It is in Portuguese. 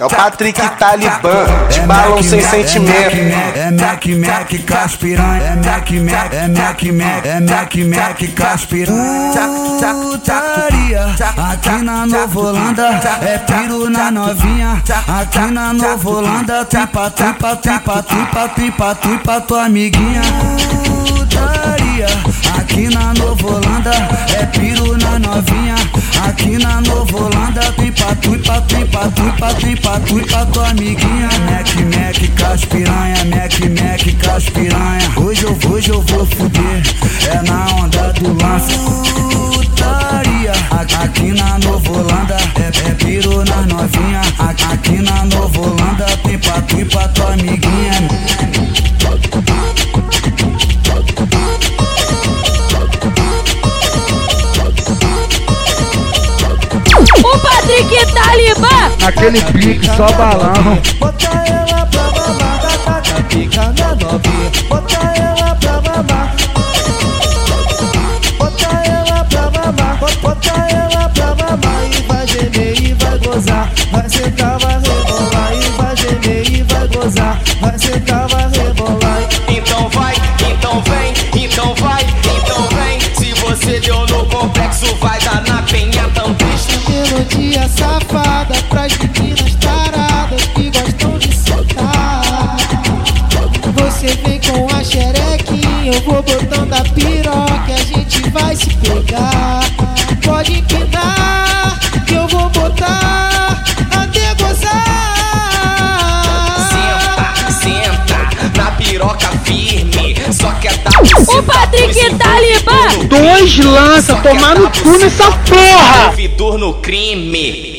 É o Patrick Talibã, de balão sem sentimento. É Mac Mac caspiranha, é Mac Mac, é Mac Mac, é Mac Mac caspiranha. Putaria, aqui na Nova Holanda, é piro na novinha. Aqui na Nova Holanda, tripa, tripa, tripa, tripa, tripa, tripa, tua amiguinha. Putaria, tripa, tripa, tripa, tripa, tua amiguinha. Mac Mac caspiranha, Mac Mac caspiranha. Hoje eu, hoje eu vou fuder, é na onda do lance. Putaria, aqui na Nova Holanda, é, é piro na novinha. Aqui na Nova Holanda, tripa, tripa, tua amiguinha. O Patrick Talibã! Naquele pique, só balão. Bota ela pra pica na novinha. Bota ela pra mamar. Bota ela pra mamar, bota ela pra mamar e vai gemer e vai gozar. Vai sentar, vai rebolar e vai gemer e vai gozar. Vai sentar, vai rebolar. Pras meninas taradas que gostam de sentar. Você vem com a xerequinha, eu vou botando a piroca, a gente vai se pegar. Pode empinar, que eu vou botar até gozar. Senta, senta, na piroca firme. Só quer dar O Patrick Talibã! Dois lança, tomar no cu nessa porra! Vidor no crime.